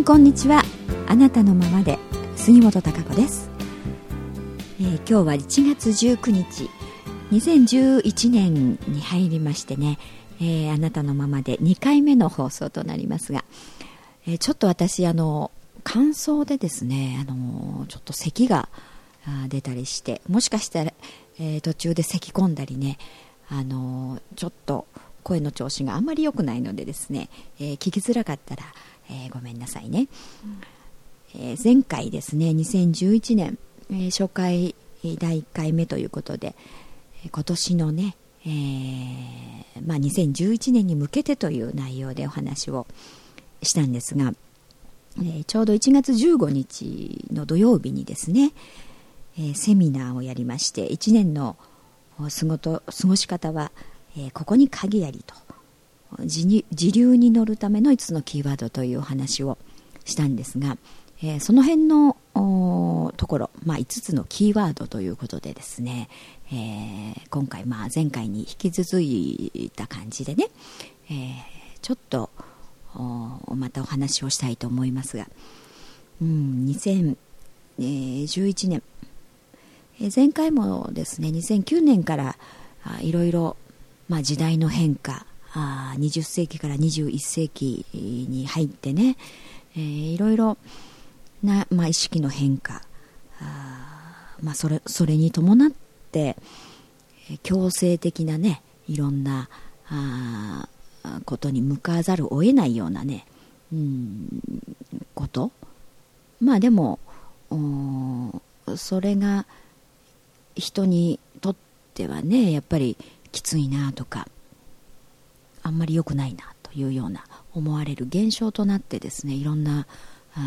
んこんにちは。あなたのままで杉本孝子です、えー、今日は1月19日2011年に入りましてね、えー、あなたのままで2回目の放送となりますが、えー、ちょっと私あの乾燥でですねあのちょっと咳が出たりしてもしかしたら、えー、途中で咳込んだりねあのちょっと声の調子があんまり良くないのでですね、えー、聞きづらかったら、えー、ごめんなさいね、えー、前回ですね2011年、え初回第1回目ということで今年のね、えまあ、2011年に向けてという内容でお話をしたんですが、えちょうど1月15日の土曜日にですね、えセミナーをやりまして1年の過ごと過ごし方は、え、ここに鍵ありと自流に乗るための5つのキーワードというお話をしたんですが、えー、その辺のところ、まあ、5つのキーワードということでですね、えー、今回、まあ、前回に引き続いた感じでね、えー、ちょっとまたお話をしたいと思いますが、うん、2011年。前回もですね2009年からいろいろ時代の変化あ20世紀から21世紀に入ってね、えー、いろいろな、まあ、意識の変化あ、まあ、それそれに伴って強制的なねいろんなあことに向かざるを得ないようなね、うん、こと。まあでもそれが人にとってはねやっぱりきついなとか。あんまり良くないなというような思われる現象となってですねいろんな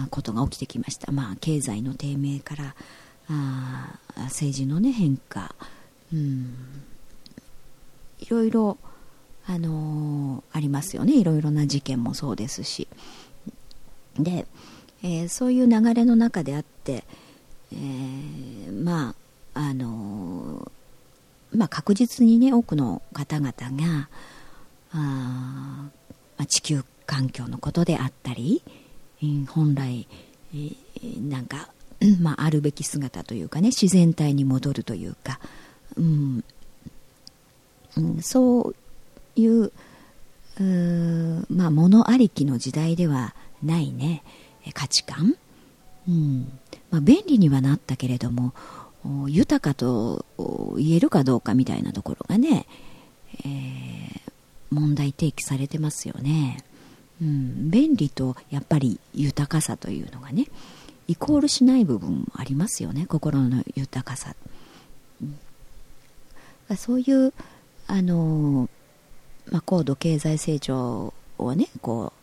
ことが起きてきました、まあ、経済の低迷からあ政治の、ね、変化、うん、いろいろ、あのー、ありますよね。いろいろな事件もそうですし。で、えー、そういう流れの中であって、えー、まああのまあ、確実にね多くの方々があ、あ、地球環境のことであったり、本来、えー、なんか、まあ、あるべき姿というかね自然体に戻るというか、うんうん、そういうまあ、物ありきの時代ではないね価値観、うんまあ、便利にはなったけれども豊かと言えるかどうかみたいなところがね、えー、問題提起されてますよね、うん、便利とやっぱり豊かさというのがねイコールしない部分もありますよね。心の豊かさ、うん、そういうあの、まあ、高度経済成長をねこ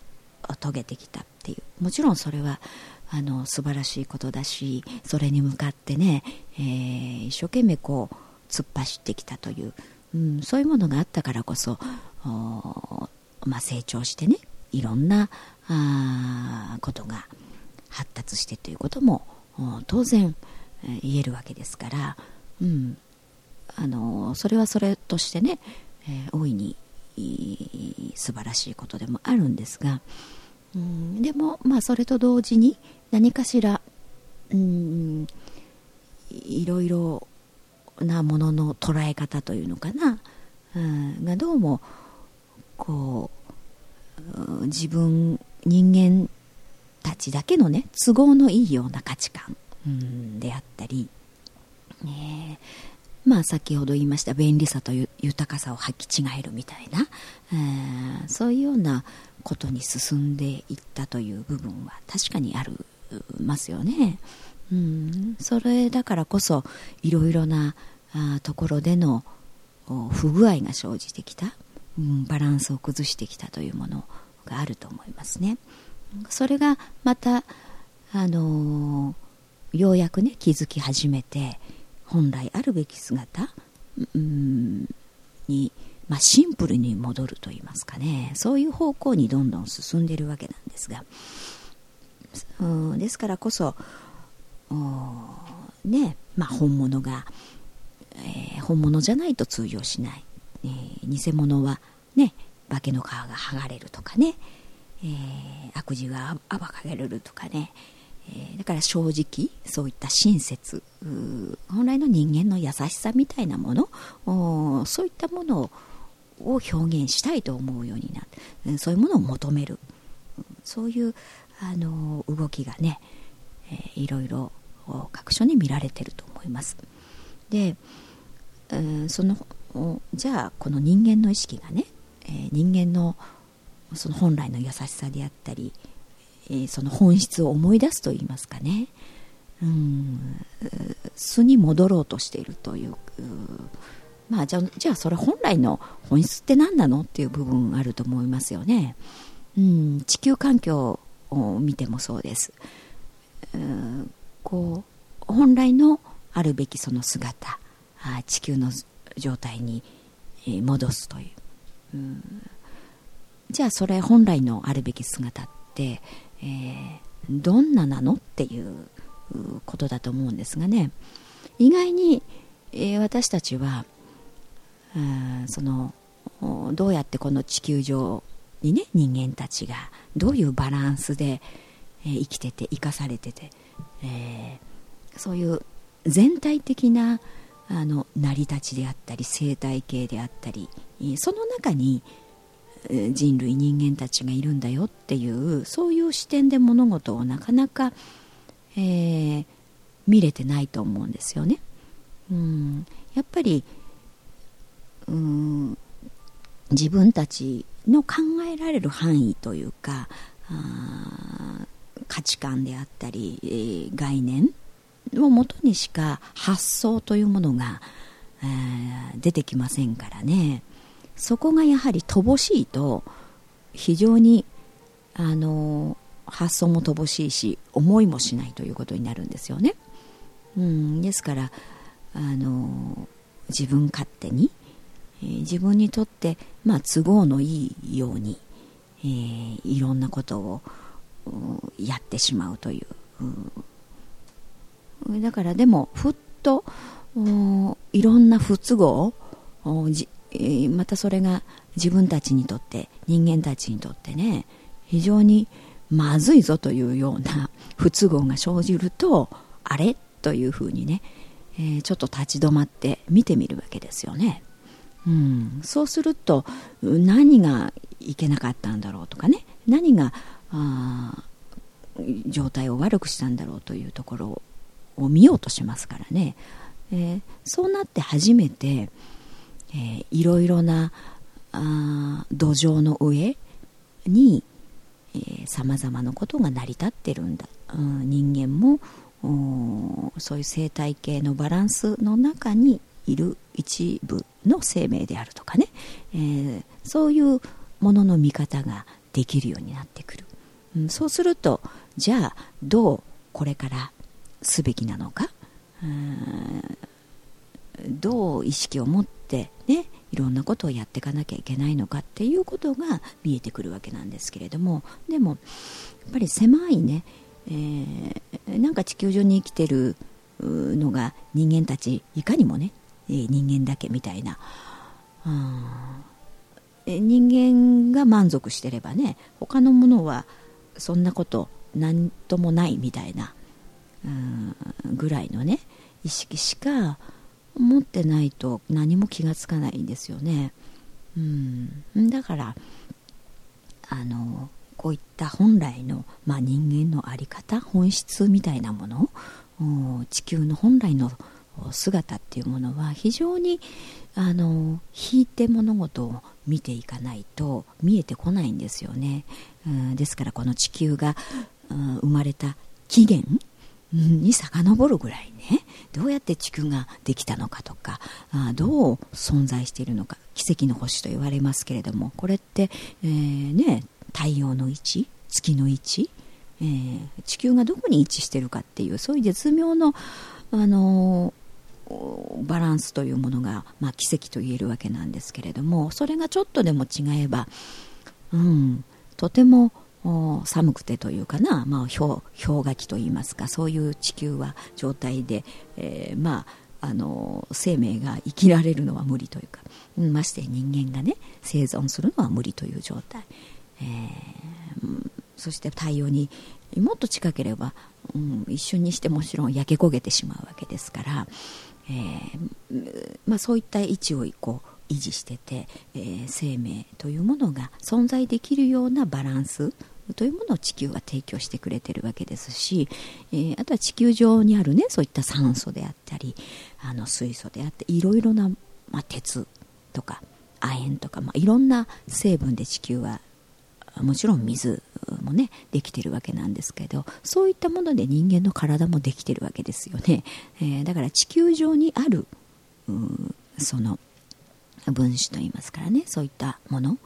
う遂げてきたっていう。もちろんそれはあの素晴らしいことだしそれに向かってね、えー、一生懸命こう突っ走ってきたという、うん、そういうものがあったからこそまあ、成長してねいろんなあことが発達してということも当然、言えるわけですから、うん、あのそれはそれとしてね、えー、大いに素晴らしいことでもあるんですが、うん、でも、まあ、それと同時に何かしら、うん、いろいろなものの捉え方というのかな、うん、がどうもこう自分人間たちだけのね都合のいいような価値観、であったり、ね、まあ先ほど言いました便利さと豊かさを履き違えるみたいな、えー、そういうようなことに進んでいったという部分は確かにあるますよね。うん、それだからこそいろいろなあところでの不具合が生じてきた、うん、バランスを崩してきたというものがあると思いますね。それがまた、あのー、ようやくね気づき始めて本来あるべき姿、うん、に、まあ、シンプルに戻るといいますかねそういう方向にどんどん進んでいるわけなんですが。うんですからこそねまあ、本物が、えー、本物じゃないと通用しない、えー、偽物はね化けの皮が剥がれるとかね、えー、悪事が暴かれるとかね、えー、だから正直そういった親切本来の人間の優しさみたいなものそういったものを表現したいと思うようになる。そういうものを求める。そういうあの動きがね、えー、いろいろ各所に見られてると思います。で、えー、そのじゃあこの人間の意識がね、え、人間のその本来の優しさであったり、え、その本質を思い出すといいますかねうん素に戻ろうとしているというまあじゃじゃあそれ本来の本質って何なのっていう部分あると思いますよね。うん、地球環境を見てもそうです。うこう本来のあるべきその姿あ地球の状態に、戻すという、じゃあそれ本来のあるべき姿って、えー、どんななのっていうことだと思うんですがね。意外に、えー、私たちはそのどうやってこの地球上にね人間たちがどういうバランスで、えー、生きてて生かされてて、えー、そういう全体的なあの成り立ちであったり生態系であったりその中に人類人間たちがいるんだよっていうそういう視点で物事をなかなか、えー、見れてないと思うんですよね。うんやっぱりうん自分たちの考えられる範囲というか価値観であったり、えー、概念をもとにしか発想というものが、えー、出てきませんからねそこがやはり乏しいと非常にあの発想も乏しいし思いもしないということになるんですよね。うん、ですからあの自分勝手にえー、自分にとって、まあ、都合のいいように、えー、いろんなことをやってしまうという、うん、だからでもふっといろんな不都合じ、またそれが自分たちにとって人間たちにとってね非常にまずいぞというような 不都合が生じるとあれ？というふうにね、えー、ちょっと立ち止まって見てみるわけですよね。うん、そうすると何がいけなかったんだろうとかね何があ状態を悪くしたんだろうというところを見ようとしますからね、えー、そうなって初めて、えー、いろいろなあ土壌の上にさまざまなことが成り立ってるんだ、うん、人間もそういう生態系のバランスの中にいる一部の生命であるとかね、えー、そういうものの見方ができるようになってくる、うん、そうするとじゃあどうこれからすべきなのか。どう意識を持ってねいろんなことをやっていかなきゃいけないのかっていうことが見えてくるわけなんですけれどもでもやっぱり狭いね、えー、なんか地球上に生きてるのが人間たちいかにもねえ人間だけみたいな、うん、人間が満足してればね他のものはそんなこと何ともないみたいな、うん、ぐらいのね意識しか持ってないと何も気がつかないんですよね。うん、だからあのこういった本来の、まあ、人間の在り方本質みたいなもの地球の本来の姿っていうものは非常にあの引いて物事を見ていかないと見えてこないんですよね、うん、ですからこの地球が、うん、生まれた起源に遡るぐらいね。どうやって地球ができたのかとかあどう存在しているのか奇跡の星と言われますけれどもこれって、えー、ね、太陽の位置月の位置、えー、地球がどこに位置しているかっていうそういう絶妙の、あのバランスというものが、まあ、奇跡と言えるわけなんですけれどもそれがちょっとでも違えば、うん、とても寒くてというかな、まあ、氷氷河期といいますかそういう地球は状態で、えー、まああの生命が生きられるのは無理というか、まして人間がね生存するのは無理という状態、えー、そして太陽にもっと近ければ、うん、一瞬にしてもちろん焼け焦げてしまうわけですから、えーまあ、そういった位置をこう維持してて、えー、生命というものが存在できるようなバランスというものを地球は提供してくれてるわけですし、えー、あとは地球上にあるねそういった酸素であったりあの水素であっていろいろな、まあ、鉄とか亜鉛とか、まあ、いろんな成分で地球はもちろん水もねできてるわけなんですけどそういったもので人間の体もできてるわけですよね、えー、だから地球上にあるその分子といいますからねそういったもの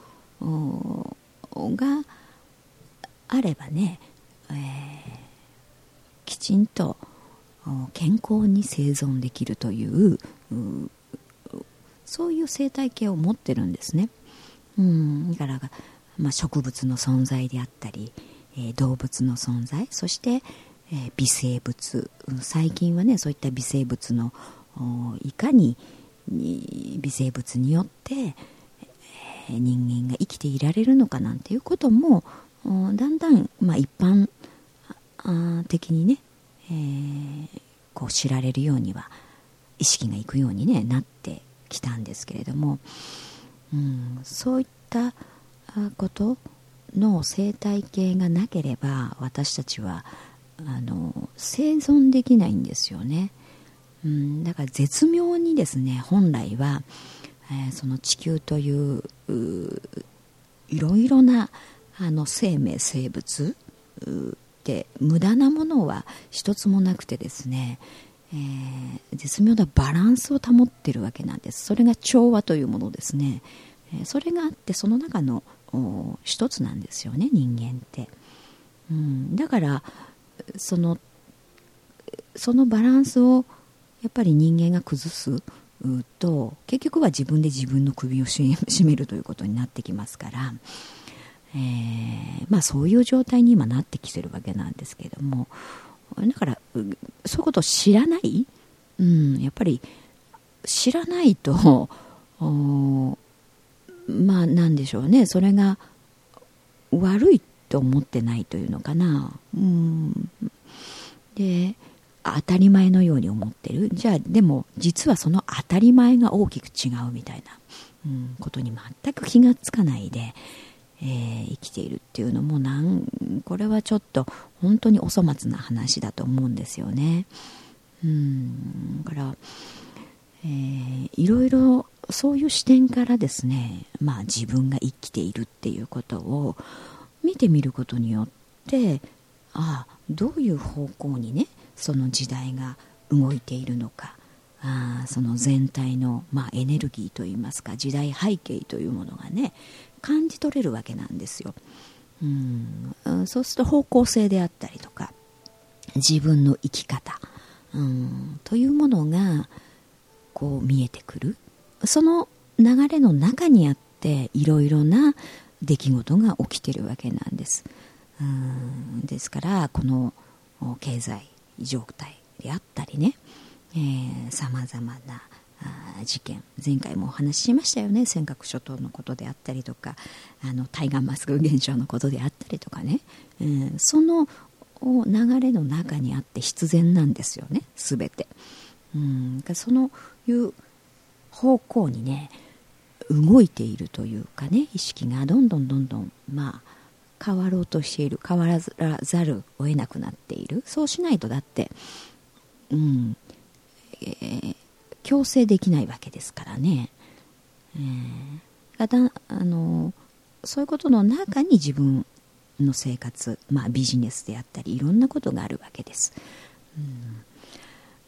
があればね、えー、きちんと健康に生存できるというそういう生態系を持ってるんですね。うんだからまあ、植物の存在であったり、えー、動物の存在そして、えー、微生物最近はねそういった微生物のいかに微生物によって、人間が生きていられるのかなんていうこともだんだん、まあ、一般的にね、えー、こう知られるようには意識がいくように、ね、なってきたんですけれども、うん、そういったことの生態系がなければ私たちはあの生存できないんですよね、うん、だから絶妙にですね本来は、えー、その地球といういろいろなあの生命生物で無駄なものは一つもなくてですね、えー、絶妙なバランスを保ってるわけなんです。それが調和というものですね、えー、それがあってその中の一つなんですよね人間って、うん、だからそのそのバランスをやっぱり人間が崩すと結局は自分で自分の首を絞めるということになってきますから、えー、まあ、そういう状態に今なってきてるわけなんですけれどもだからそういうことを知らない、うん、やっぱり知らないと まあなんでしょうねそれが悪いと思ってないというのかな。うん。で当たり前のように思ってる？じゃあでも実はその当たり前が大きく違うみたいな、うん、ことに全く気がつかないで、えー、生きているっていうのもなんこれはちょっと本当にお粗末な話だと思うんですよね。うんだから、えー、いろいろそういう視点からですね、まあ、自分が生きているっていうことを見てみることによってああどういう方向にねその時代が動いているのか。あその全体の、まあ、エネルギーといいますか時代背景というものがね感じ取れるわけなんですよ。うん。そうすると方向性であったりとか自分の生き方うんというものがこう見えてくる。その流れの中にあっていろいろな出来事が起きてるわけなんです。うん。ですからこの経済。状態であったりね。さまざまな事件。前回もお話ししましたよね。尖閣諸島のことであったりとかあの対岸マスク現象のことであったりとかね、えー、その流れの中にあって必然なんですよね。全て。うん。そのいう方向にね動いているというかね意識がどんどんどんどんまあ変わろうとしている変わらざるを得なくなっている。そうしないとだってうんえー、強制できないわけですからね、えー、だあのそういうことの中に自分の生活、まあ、ビジネスであったりいろんなことがあるわけです。うん。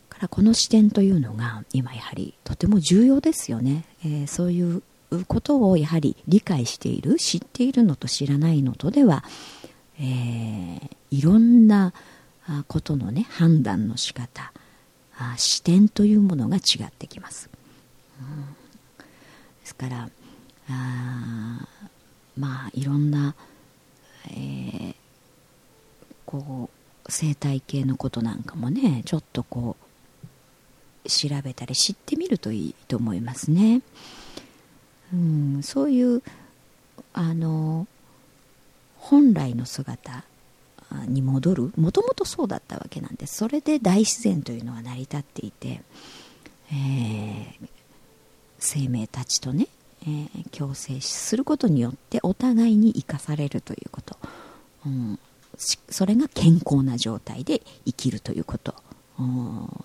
からこの視点というのが今やはりとても重要ですよね、えー、そういうことをやはり理解している知っているのと知らないのとでは、えー、いろんなことのね判断の仕方視点というものが違ってきます、うん、ですからあまあいろんな、えー、こう生態系のことなんかもねちょっとこう調べたり知ってみるといいと思いますね。うん、そういうあの本来の姿に戻る。もともとそうだったわけなんですそれで大自然というのは成り立っていて、えー、生命たちとね、えー、共生することによってお互いに生かされるということ、うん、それが健康な状態で生きるということ。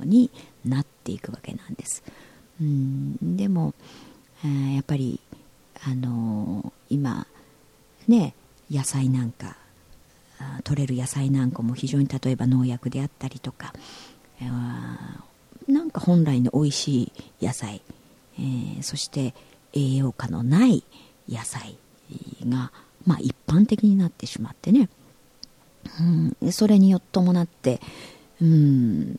になっていくわけなんです、うん、でも、えー、やっぱりあのー、今ね野菜なんか取れる野菜なんかも非常に例えば農薬であったりとか、えー、なんか本来の美味しい野菜、えー、そして栄養価のない野菜が、まあ、一般的になってしまってね、うん、それによって伴って、うん、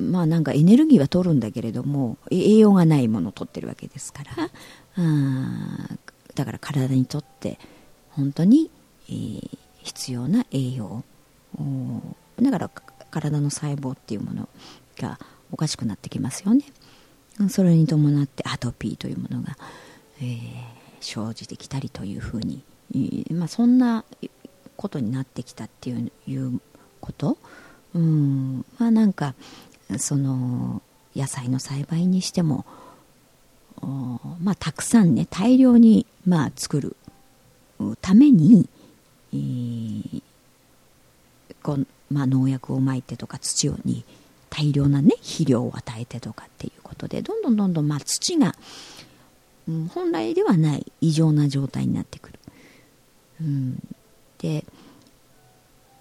まあなんかエネルギーは取るんだけれども栄養がないものを取ってるわけですから。あだから体にとって本当に、えー、必要な栄養だから体の細胞っていうものがおかしくなってきますよね。それに伴ってアトピーというものが、えー、生じてきたりというふうに、えー、まあ、そんなことになってきたっていういうこと。うんまあなんかその野菜の栽培にしてもまあたくさんね大量にまあ作るためにえー、こまあ、農薬をまいてとか土をに大量な、ね、肥料を与えてとかっていうことでどんどんどんどん、まあ、土が、うん、本来ではない異常な状態になってくる。うん、で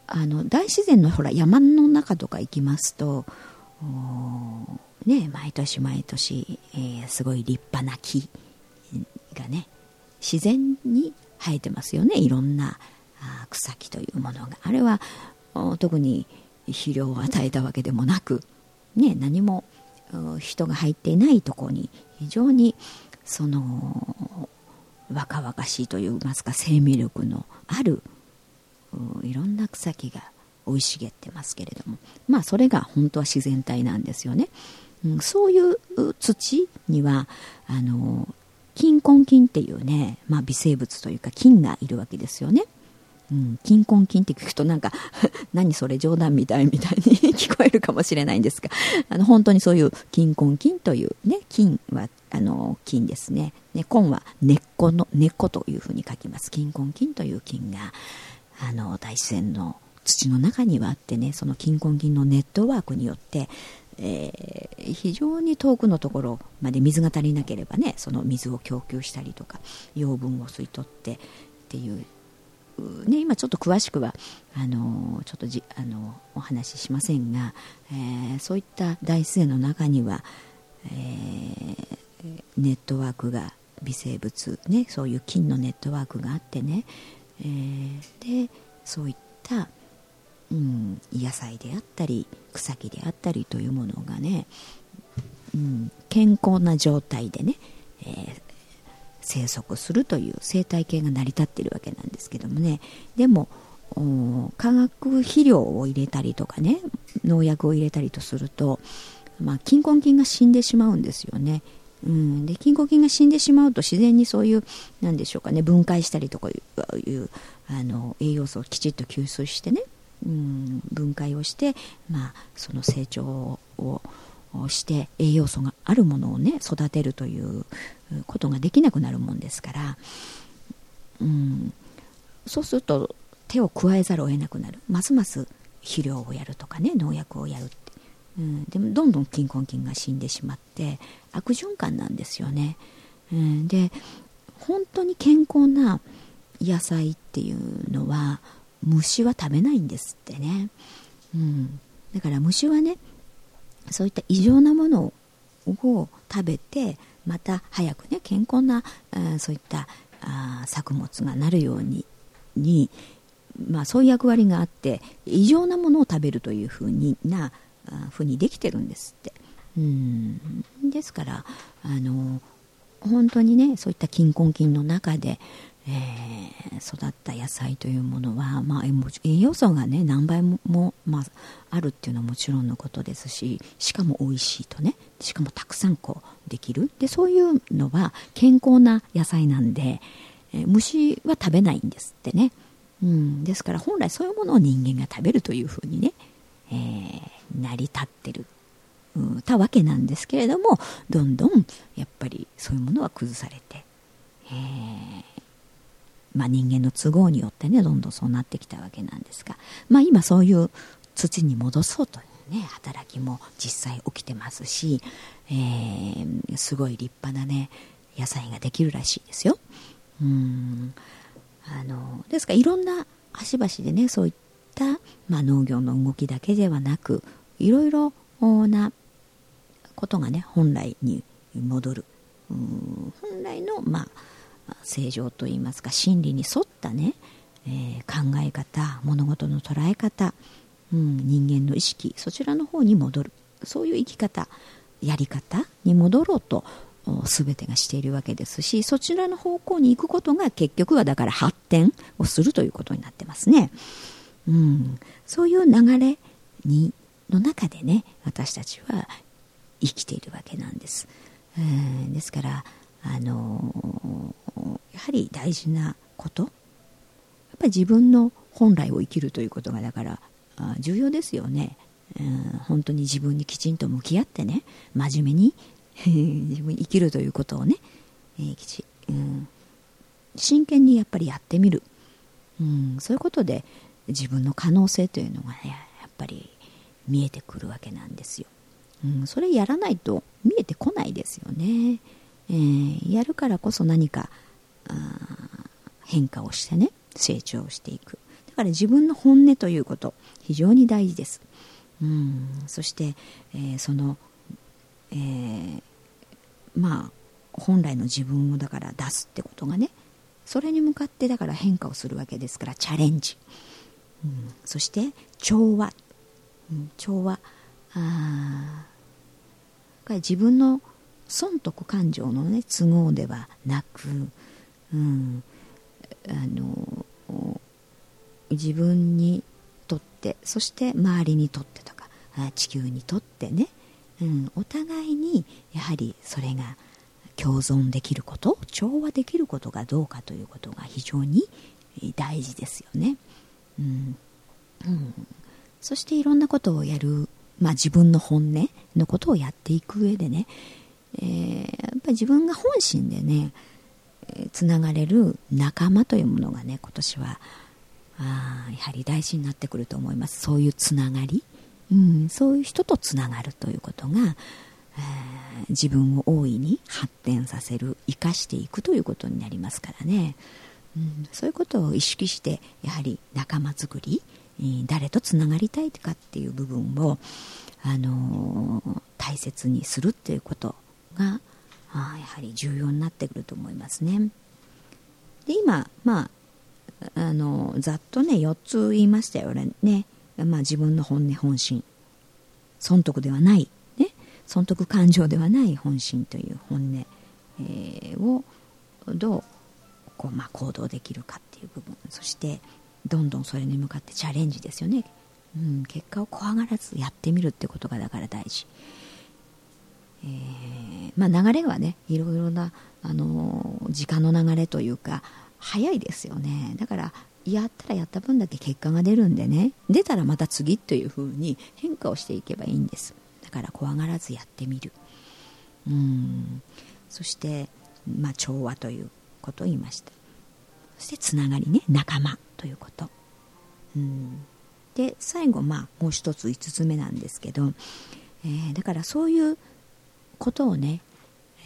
あの大自然のほら山の中とか行きますとね、毎年毎年、えー、すごい立派な木がね自然に生えてますよね。いろんな草木というものが。あれは特に肥料を与えたわけでもなく、ね、何も人が入っていないところに非常にその若々しいといいますか生命力のあるいろんな草木が生い茂ってますけれどもまあそれが本当は自然体なんですよね。うん、そういう土にはあの金根菌っていうね、まあ、微生物というか菌がいるわけですよね。うん、金婚金って聞くとなんか 何それ冗談みたいみたいに 聞こえるかもしれないんですがあの本当にそういう金婚金というね金はあの金ですね根は根っこの根っこというふうに書きます金婚金という金があの大自然の土の中にはあってねその金婚金のネットワークによって、えー、非常に遠くのところまで水が足りなければねその水を供給したりとか養分を吸い取ってっていうね、今ちょっと詳しくはあのちょっとじあのお話ししませんが、えー、そういった大自然の中には、えー、ネットワークが微生物、ね、そういう菌のネットワークがあってね、えー、でそういった、うん、野菜であったり草木であったりというものがね、うん、健康な状態でね、えー生息するという生態系が成り立っているわけなんですけどもねでも化学肥料を入れたりとかね農薬を入れたりとすると、まあ、菌根菌が死んでしまうんですよね。うん、で菌根菌が死んでしまうと自然にそういうなんでしょうかね分解したりとかいうあの栄養素をきちっと吸収してね、うん、分解をして、まあ、その成長をして栄養素があるものをね育てるということができなくなるもんですから、うん、そうすると手を加えざるを得なくなる。ますます肥料をやるとかね農薬をやるって、うん、でもどんどん菌根菌が死んでしまって悪循環なんですよね、うん、で本当に健康な野菜っていうのは虫は食べないんですってね、うん、だから虫はねそういった異常なものを食べてまた早くね健康なそういったあ作物がなるようにに、まあ、そういう役割があって異常なものを食べるというふうになふうにできてるんですって。うん。ですからあの本当にねそういった菌根菌の中でえー、育った野菜というものは、まあ、栄養素がね何倍も、まあ、あるっていうのはもちろんのことですししかも美味しいとねしかもたくさんこうできる。でそういうのは健康な野菜なんで、えー、虫は食べないんですってね、うん、ですから本来そういうものを人間が食べるというふうにね、えー、成り立ってる、うん、たわけなんですけれどもどんどんやっぱりそういうものは崩されて、えーまあ、人間の都合によってねどんどんそうなってきたわけなんですが、まあ、今そういう土に戻そうというね働きも実際起きてますし、えー、すごい立派なね野菜ができるらしいですよ。うん。あのですからいろんな端々でねそういった、まあ、農業の動きだけではなくいろいろなことがね本来に戻る。うん。本来の、まあ、正常といいますか真理に沿ったね、えー、考え方物事の捉え方、うん、人間の意識そちらの方に戻るそういう生き方やり方に戻ろうと全てがしているわけですしそちらの方向に行くことが結局はだから発展をするということになってますね。うん、そういう流れにの中でね私たちは生きているわけなんです。えー、ですからあのやはり大事なこと。やっぱり自分の本来を生きるということがだから重要ですよね。うん、本当に自分にきちんと向き合ってね真面目に 自分に生きるということをね、えーきちうん、真剣にやっぱりやってみる、うん、そういうことで自分の可能性というのがねやっぱり見えてくるわけなんですよ、うん、それやらないと見えてこないですよね、えー、やるからこそ何か変化をしてね成長していく。だから自分の本音ということ非常に大事です、うん、そして、えー、その、えー、まあ本来の自分をだから出すってことがねそれに向かってだから変化をするわけですからチャレンジ、うん、そして調和、うん、調和。あ自分の損得感情の、ね、都合ではなく、うん、あの自分にとってそして周りにとってとか地球にとってねうん、お互いにやはりそれが共存できること調和できることがどうかということが非常に大事ですよね。うんうん、そしていろんなことをやる、まあ、自分の本音のことをやっていく上でね、えー、やっぱり自分が本心でねつながれる仲間というものがね今年はあやはり大事になってくると思います。そういうつながり、うん、そういう人とつながるということが、えー、自分を大いに発展させる生かしていくということになりますからね、うん、そういうことを意識してやはり仲間づくり、えー、誰とつながりたいかっていう部分を、あのー、大切にするっていうことがあやはり重要になってくると思いますね。で今、まあ、あのざっとね4つ言いましたよね。まあ、自分の本音本心。損得ではない、ね、損得感情ではない本心という本音、えー、をどうこう、まあ、行動できるかっていう部分。そしてどんどんそれに向かってチャレンジですよね、うん、結果を怖がらずやってみるってことがだから大事、え、まあ、流れはねいろいろな、あの、時間の流れというか早いですよね。だからやったらやった分だけ結果が出るんでね。出たらまた次というふうに変化をしていけばいいんです。だから怖がらずやってみる。うん。そして、まあ、調和ということを言いました。そしてつながりね仲間ということ。うん。で最後まあもう一つ5つ目なんですけど、えー、だからそういうことをね、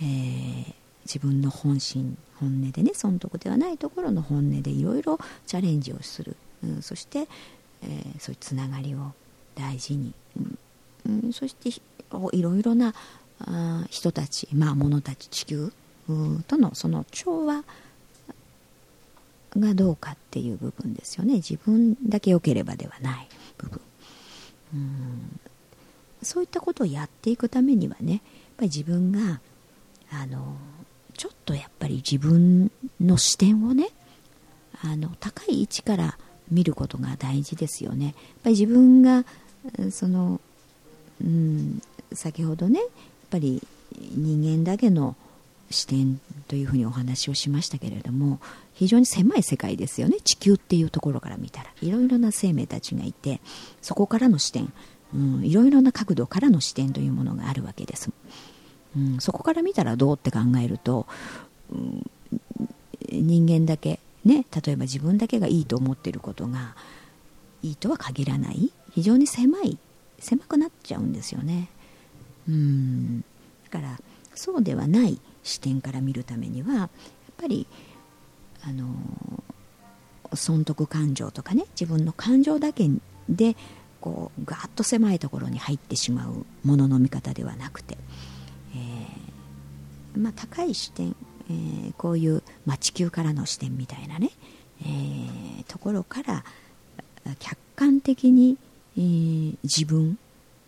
えー、自分の本心本音でね損得ではないところの本音でいろいろチャレンジをする、うん、そして、えー、そういうつながりを大事に、うん、うん、そしていろいろなあ人たち、まあ、物たち地球とのその調和がどうかっていう部分ですよね。自分だけ良ければではない部分、うん、そういったことをやっていくためにはねぱり自分があのちょっとやっぱり自分の視点をねあの高い位置から見ることが大事ですよね。やっぱり自分がその、うん、先ほどねやっぱり人間だけの視点というふうにお話をしましたけれども非常に狭い世界ですよね。地球っていうところから見たら。いろいろな生命たちがいてそこからの視点、うん、いろいろな角度からの視点というものがあるわけです、うん、そこから見たらどうって考えると、うん、人間だけね例えば自分だけがいいと思っていることがいいとは限らない。非常に狭い狭くなっちゃうんですよね。うん。だからそうではない視点から見るためにはやっぱりあの損得感情とかね自分の感情だけでこうガーッと狭いところに入ってしまうものの見方ではなくて、えー、まあ、高い視点、えー、こういう、まあ、地球からの視点みたいなね、えー、ところから客観的に、え自分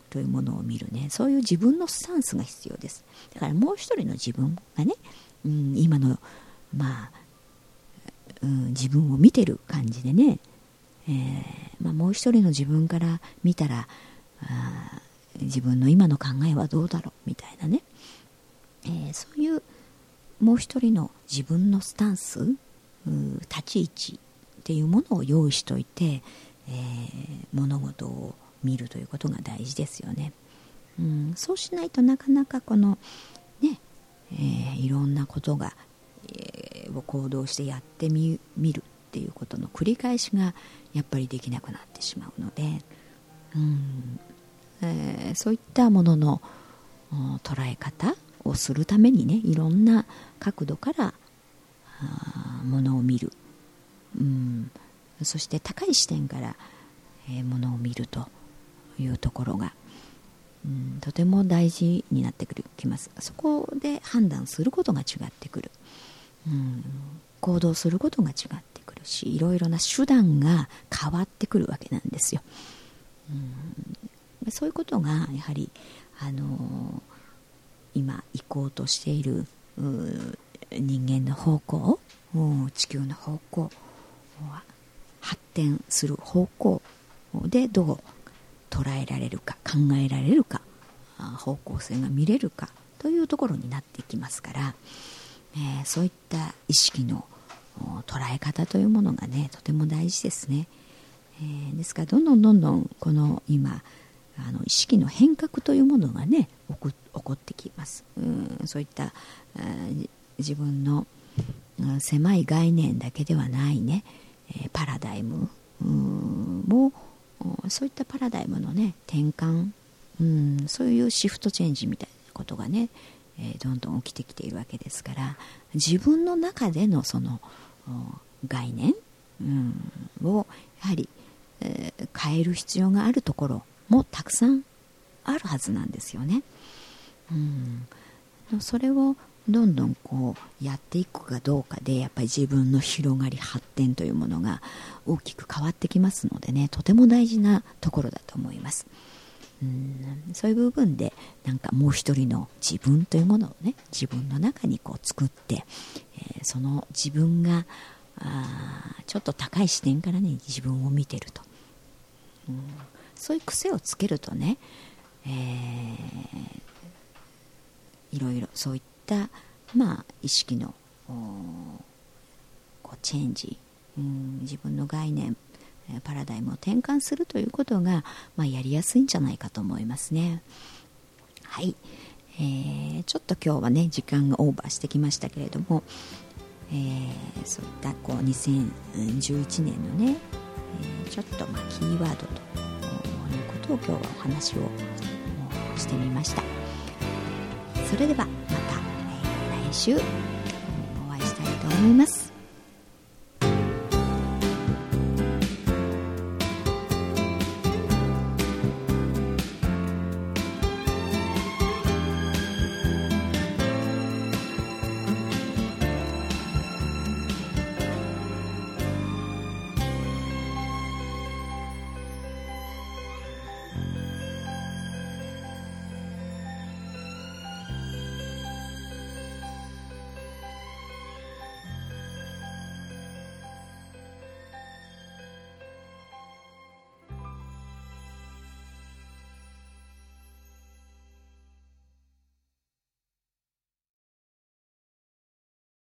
というものを見るね。そういう自分のスタンスが必要です。だからもう一人の自分がね、うん、今のまあ、うん、自分を見てる感じでね、えー、まあ、もう一人の自分から見たらあ自分の今の考えはどうだろうみたいなね、えー、そういうもう一人の自分のスタンス立ち位置っていうものを用意しといて、えー、物事を見るということが大事ですよね。うん、そうしないとなかなかこのね、えー、いろんなことが、えー、を行動してやってみるっていうことの繰り返しがやっぱりできなくなってしまうので、うん。えー、そういったものの捉え方をするためにねいろんな角度からものを見る、うん、そして高い視点から、えー、ものを見るというところが、うん、とても大事になってくるきます。そこで判断することが違ってくる、うん、行動することが違ってくるしいろいろな手段が変わってくるわけなんですよ、うん、そういうことがやはりあのー、今行こうとしている人間の方向地球の方向発展する方向でどう捉えられるか考えられるか方向性が見れるかというところになってきますから、えー、そういった意識の捉え方というものがねとても大事ですね、えー、ですからどんどんどんどんこの今あの意識の変革というものがね起こってきます。うんそういった自分の狭い概念だけではないね、パラダイムもそういったパラダイムのね転換、うん、そういうシフトチェンジみたいなことがね、どんどん起きてきているわけですから自分の中でのその概念、うん、をやはり、えー、変える必要があるところもたくさんあるはずなんですよね。うん、それをどんどんこうやっていくかどうかでやっぱり自分の広がり発展というものが大きく変わってきますのでね。とても大事なところだと思います。うん。そういう部分でなんかもう一人の自分というものをね自分の中にこう作って、えー、その自分があちょっと高い視点からね自分を見てると、うん、そういう癖をつけるとね、えー、いろいろそういった、まあ、意識のこうチェンジ、うん、自分の概念パラダイムを転換するということが、まあ、やりやすいんじゃないかと思いますね。はい、えー、ちょっと今日はね時間がオーバーしてきましたけれども、えー、そういったこう2011年のね、えー、ちょっとまあキーワードということを今日はお話をしてみました。それではまた来週お会いしたいと思います。